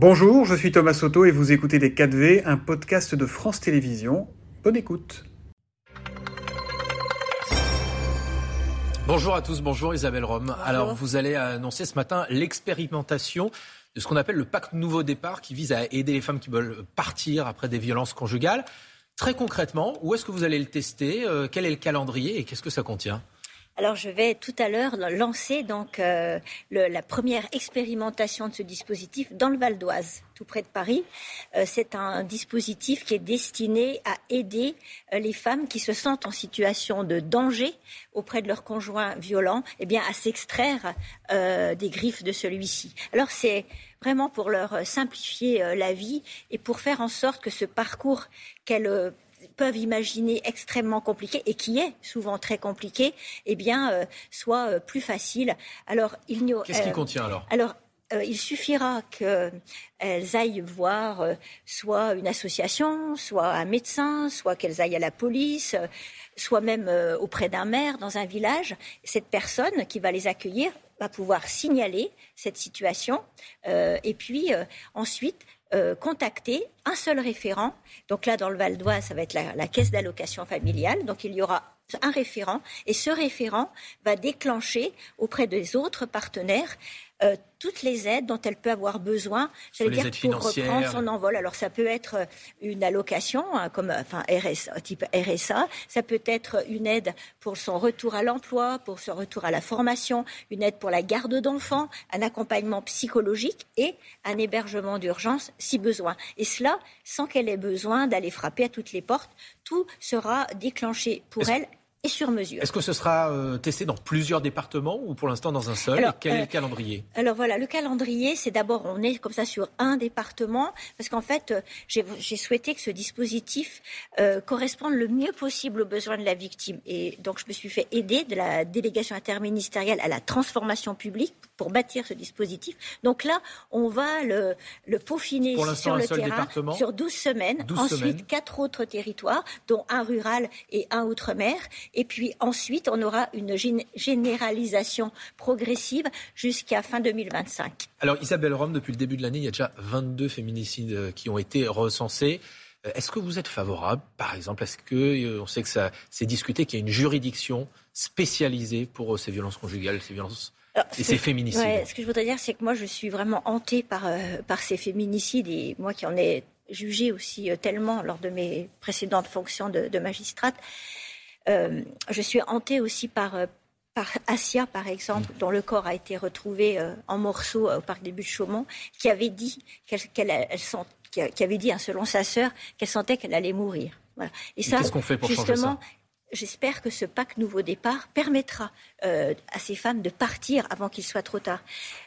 Bonjour, je suis Thomas Soto et vous écoutez Les 4V, un podcast de France Télévisions. Bonne écoute. Bonjour à tous, bonjour Isabelle Rome. Alors vous allez annoncer ce matin l'expérimentation de ce qu'on appelle le pacte nouveau départ qui vise à aider les femmes qui veulent partir après des violences conjugales. Très concrètement, où est-ce que vous allez le tester? Euh, Quel est le calendrier et qu'est-ce que ça contient? Alors je vais tout à l'heure lancer euh, la première expérimentation de ce dispositif dans le Val d'Oise, tout près de Paris. Euh, c'est un dispositif qui est destiné à aider euh, les femmes qui se sentent en situation de danger auprès de leur conjoint violent, eh à s'extraire des griffes de celui-ci. Alors c'est vraiment pour leur simplifier la vie et pour faire en sorte que ce parcours qu'elles peuvent imaginer extrêmement compliqué et qui est souvent très compliqué, eh bien, euh, soit euh, plus facile. Alors, il n'y Qu'est-ce qui euh, contient alors? Alors, il suffira qu'elles aillent voir soit une association, soit un médecin, soit qu'elles aillent à la police, soit même auprès d'un maire dans un village. Cette personne qui va les accueillir va pouvoir signaler cette situation et puis ensuite euh, contacter un seul référent. Donc là, dans le Val d'Oise, ça va être la, caisse d'allocation familiale. Donc il y aura un référent et ce référent va déclencher auprès des autres partenaires euh, toutes les aides dont elle peut avoir besoin, j'allais dire, pour reprendre son envol. Alors ça peut être euh, une allocation, hein, comme enfin RSA, type RSA, ça peut être une aide pour son retour à l'emploi, pour son retour à la formation, une aide pour la garde d'enfants, un accompagnement psychologique et un hébergement d'urgence si besoin. Et cela sans qu'elle ait besoin d'aller frapper à toutes les portes. Tout sera déclenché pour elle et sur mesure. Est-ce que ce sera euh, testé dans plusieurs départements ou pour l'instant dans un seul? Alors, Quel est le euh, calendrier? Alors voilà, le calendrier, c'est d'abord, on est comme ça sur un département, parce qu'en fait, euh, j'ai souhaité que ce dispositif corresponde le mieux possible aux besoins de la victime. Et donc, je me suis fait aider de la délégation interministérielle à la transformation publique pour bâtir ce dispositif. Donc là, on va le, le peaufiner sur le terrain sur 12 semaines. Ensuite, quatre autres territoires, dont un rural et un outre-mer. Et puis ensuite, on aura une généralisation progressive jusqu'à fin 2025. Alors Isabelle Rome, depuis le début de l'année, il y a déjà 22 féminicides euh, qui ont été recensés. Euh, est-ce que vous êtes favorable, par exemple, est-ce que euh, on sait que ça s'est discuté qu'il y a une juridiction spécialisée pour ces violences conjugales, ces violences et ces féminicides Ce que je voudrais dire, c'est que moi, je suis vraiment hantée par, par ces féminicides et moi qui en ai jugé aussi tellement lors de mes précédentes fonctions de, de magistrate. Euh, je suis hantée aussi par, euh, par Asia, par exemple, dont le corps a été retrouvé euh, en morceaux au parc des Buttes Chaumont, qui avait dit qu'elle, qui avait dit, hein, selon sa sœur, qu'elle sentait qu'elle allait mourir. Et ça, qu'est-ce qu'on fait pour justement, changer ça? J'espère que ce pacte nouveau départ permettra à ces femmes de partir avant qu'il soit trop tard.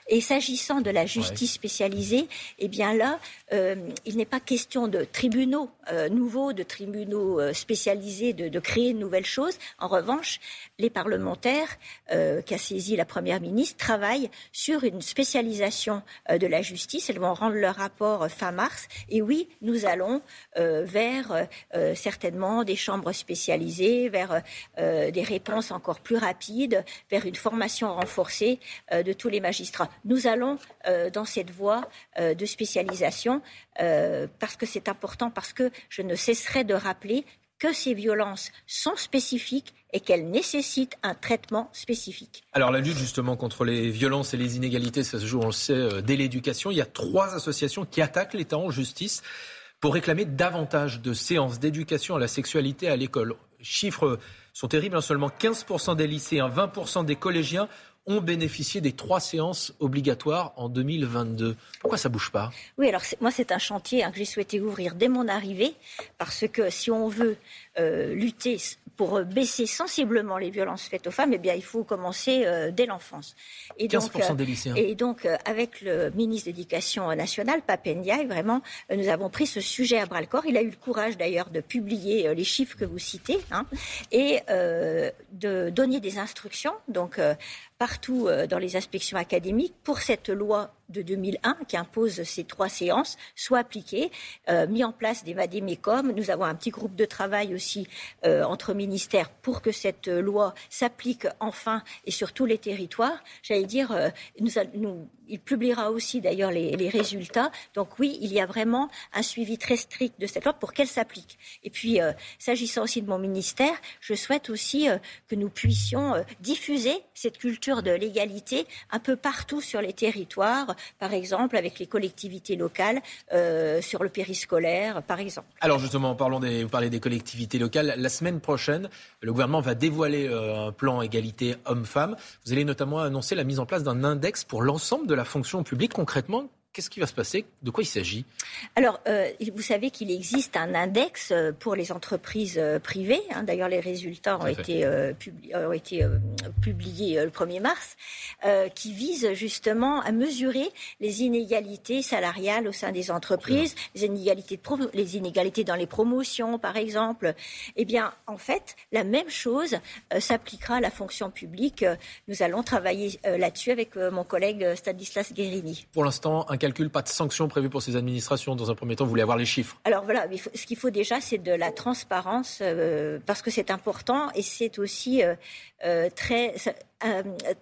Et s'agissant de la justice spécialisée, eh bien là, euh, il n'est pas question de tribunaux euh, nouveaux, de tribunaux euh, spécialisés, de, créer de nouvelles choses. En revanche, les parlementaires qu'a saisi la Première ministre travaillent sur une spécialisation de la justice. Elles vont rendre leur rapport fin mars. Et oui, nous allons vers certainement des chambres spécialisées, vers des réponses encore plus rapides, vers une formation renforcée de tous les magistrats nous allons euh, dans cette voie euh, de spécialisation euh, parce que c'est important, parce que je ne cesserai de rappeler que ces violences sont spécifiques et qu'elles nécessitent un traitement spécifique. Alors la lutte justement contre les violences et les inégalités, ça se joue, on le sait, dès l'éducation. Il y a trois associations qui attaquent l'État en justice pour réclamer davantage de séances d'éducation à la sexualité à l'école. Chiffres sont terribles, hein. seulement 15% des lycéens, 20% des collégiens ont bénéficié des trois séances obligatoires en 2022. Pourquoi ça bouge pas? Oui, alors moi c'est un chantier hein, que j'ai souhaité ouvrir dès mon arrivée, parce que si on veut euh, lutter pour baisser sensiblement les violences faites aux femmes, eh bien, il faut commencer euh, dès l'enfance. Et donc, euh, des lycéens. Et donc, avec le ministre de l'Éducation nationale, Papendia, vraiment, nous avons pris ce sujet à bras le corps. Il a eu le courage d'ailleurs de publier les chiffres que vous citez hein, et de donner des instructions. Donc, partout dans les inspections académiques pour cette loi de 2001 qui impose ces trois séances soit appliqué, euh, mis en place des vadémécums. Nous avons un petit groupe de travail aussi euh, entre ministères pour que cette loi s'applique enfin et sur tous les territoires. J'allais dire, euh, il publiera aussi d'ailleurs les, résultats. Donc oui, il y a vraiment un suivi très strict de cette loi pour qu'elle s'applique. Et puis, euh, s'agissant aussi de mon ministère, je souhaite aussi euh, que nous puissions euh, diffuser cette culture de l'égalité un peu partout sur les territoires, par exemple avec les collectivités locales, sur le périscolaire, par exemple. Alors justement, parlons des, vous parlez des collectivités locales. La semaine prochaine, le gouvernement va dévoiler un plan égalité homme-femme. Vous allez notamment annoncer la mise en place d'un index pour l'ensemble de la fonction publique. Concrètement, Qu'est-ce qui va se passer? De quoi il s'agit? Alors, euh, vous savez qu'il existe un index euh, pour les entreprises euh, privées. Hein. D'ailleurs, les résultats ont été, ont été, publiés le 1er mars, qui vise justement à mesurer les inégalités salariales au sein des entreprises, les inégalités, de les inégalités dans les promotions, par exemple. Eh bien, en fait, la même chose s'appliquera à la fonction publique. Nous allons travailler là-dessus avec mon collègue Stanislas Guérini. Pour l'instant, un calcul, pas de sanctions prévues pour ces administrations. Dans un premier temps, vous voulez avoir les chiffres. Alors voilà, ce qu'il faut déjà, c'est de la transparence, euh, parce que c'est important et c'est aussi euh, euh, très,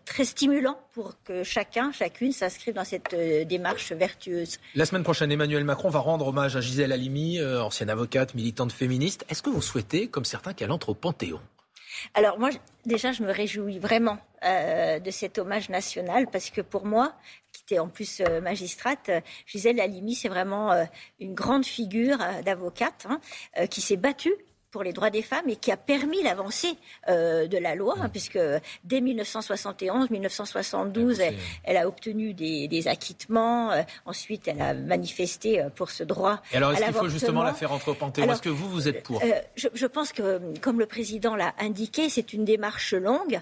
très stimulant pour que chacun, chacune s'inscrive dans cette démarche vertueuse. La semaine prochaine, Emmanuel Macron va rendre hommage à Gisèle Halimi, ancienne avocate, militante féministe. Est-ce que vous souhaitez, comme certains, qu'elle entre au Panthéon? Alors moi, déjà, je me réjouis vraiment de cet hommage national parce que pour moi, en plus euh, magistrate, euh, Gisèle Halimi, c'est vraiment euh, une grande figure d'avocate hein, qui s'est battue pour les droits des femmes et qui a permis l'avancée euh, de la loi, hein, puisque dès 1971, 1972, elle, a obtenu des, acquittements. Euh, ensuite, elle a manifesté euh, pour ce droit. Et alors, est-ce qu'il faut justement la faire Panthéon Est-ce que vous, vous êtes pour? Je, pense que, comme le président l'a indiqué, c'est une démarche longue.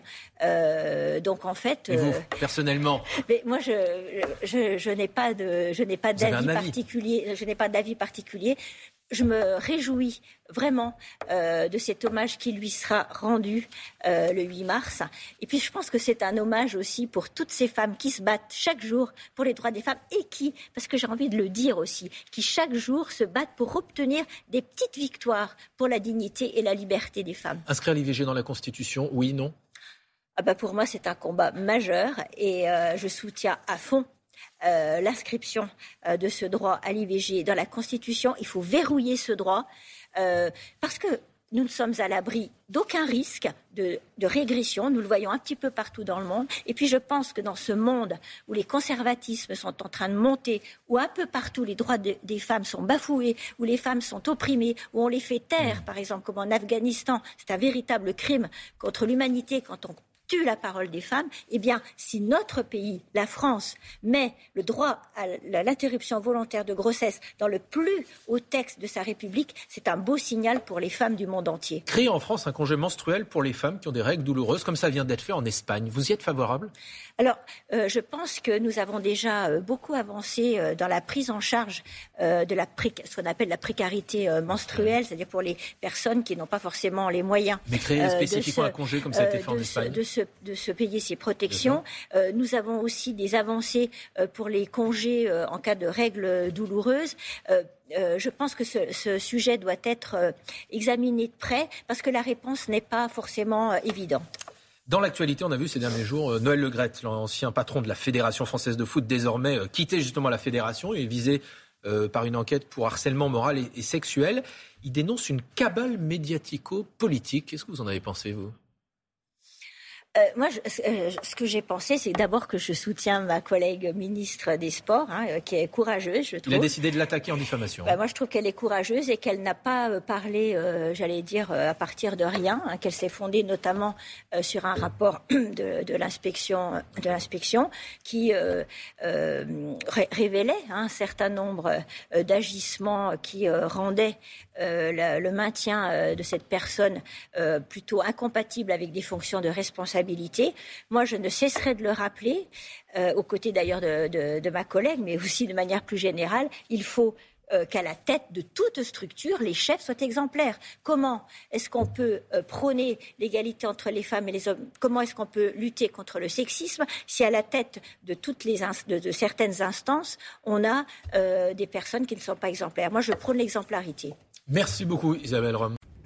donc, en fait. Et vous, personnellement? mais Moi, je, je, je n'ai pas de, je n'ai pas d'avis particulier. Je n'ai pas d'avis particulier je me réjouis vraiment euh, de cet hommage qui lui sera rendu euh, le 8 mars. Et puis je pense que c'est un hommage aussi pour toutes ces femmes qui se battent chaque jour pour les droits des femmes et qui, parce que j'ai envie de le dire aussi, qui chaque jour se battent pour obtenir des petites victoires pour la dignité et la liberté des femmes. Inscrire l'IVG dans la Constitution, oui, non? Ah bah pour moi, c'est un combat majeur et euh, je soutiens à fond euh, l'inscription euh, de ce droit à l'IVG dans la Constitution. Il faut verrouiller ce droit euh, parce que nous ne sommes à l'abri d'aucun risque de, régression. Nous le voyons un petit peu partout dans le monde. Et puis je pense que dans ce monde où les conservatismes sont en train de monter, où un peu partout les droits des femmes sont bafoués, où les femmes sont opprimées, où on les fait taire, par exemple comme en Afghanistan, c'est un véritable crime contre l'humanité quand on tue la parole des femmes, eh bien, si notre pays, la France, met le droit à l'interruption volontaire de grossesse dans le plus haut texte de sa République, c'est un beau signal pour les femmes du monde entier. Créer en France un congé menstruel pour les femmes qui ont des règles douloureuses, comme ça vient d'être fait en Espagne. Vous y êtes favorable? Alors, euh, je pense que nous avons déjà euh, beaucoup avancé euh, dans la prise en charge de la ce qu'on appelle la précarité menstruelle, c'est-à-dire pour les personnes qui n'ont pas forcément les moyens. Mais créer spécifiquement un congé comme ça a été fait en Espagne de se payer ses protections. Euh, nous avons aussi des avancées euh, pour les congés euh, en cas de règles douloureuses. je pense que ce, sujet doit être examiné de près parce que la réponse n'est pas forcément évidente. Dans l'actualité, on a vu ces derniers jours Noël Legrette, l'ancien patron de la Fédération française de foot, désormais quitter justement la fédération et visé par une enquête pour harcèlement moral et sexuel. Il dénonce une cabale médiatico-politique. Qu'est-ce que vous en avez pensé, vous? Euh, moi, euh, ce que j'ai pensé, c'est d'abord que je soutiens ma collègue ministre des Sports, hein, euh, qui est courageuse, je trouve. Il a décidé de l'attaquer en diffamation. Bah, moi, je trouve qu'elle est courageuse et qu'elle n'a pas parlé, j'allais dire, à partir de rien, hein, qu'elle s'est fondée notamment sur un rapport de, de l'inspection, de l'inspection, qui révélait hein, un certain nombre d'agissements qui rendaient le, maintien de cette personne plutôt incompatible avec des fonctions de responsabilité moi, je ne cesserai de le rappeler, euh, aux côtés d'ailleurs de, ma collègue, mais aussi de manière plus générale, il faut euh, qu'à la tête de toute structure, les chefs soient exemplaires. Comment est-ce qu'on peut euh, prôner l'égalité entre les femmes et les hommes? Comment est-ce qu'on peut lutter contre le sexisme? Si à la tête de, toutes les de, certaines instances, on a des personnes qui ne sont pas exemplaires Moi, je prône l'exemplarité. Merci beaucoup, Isabelle Rome.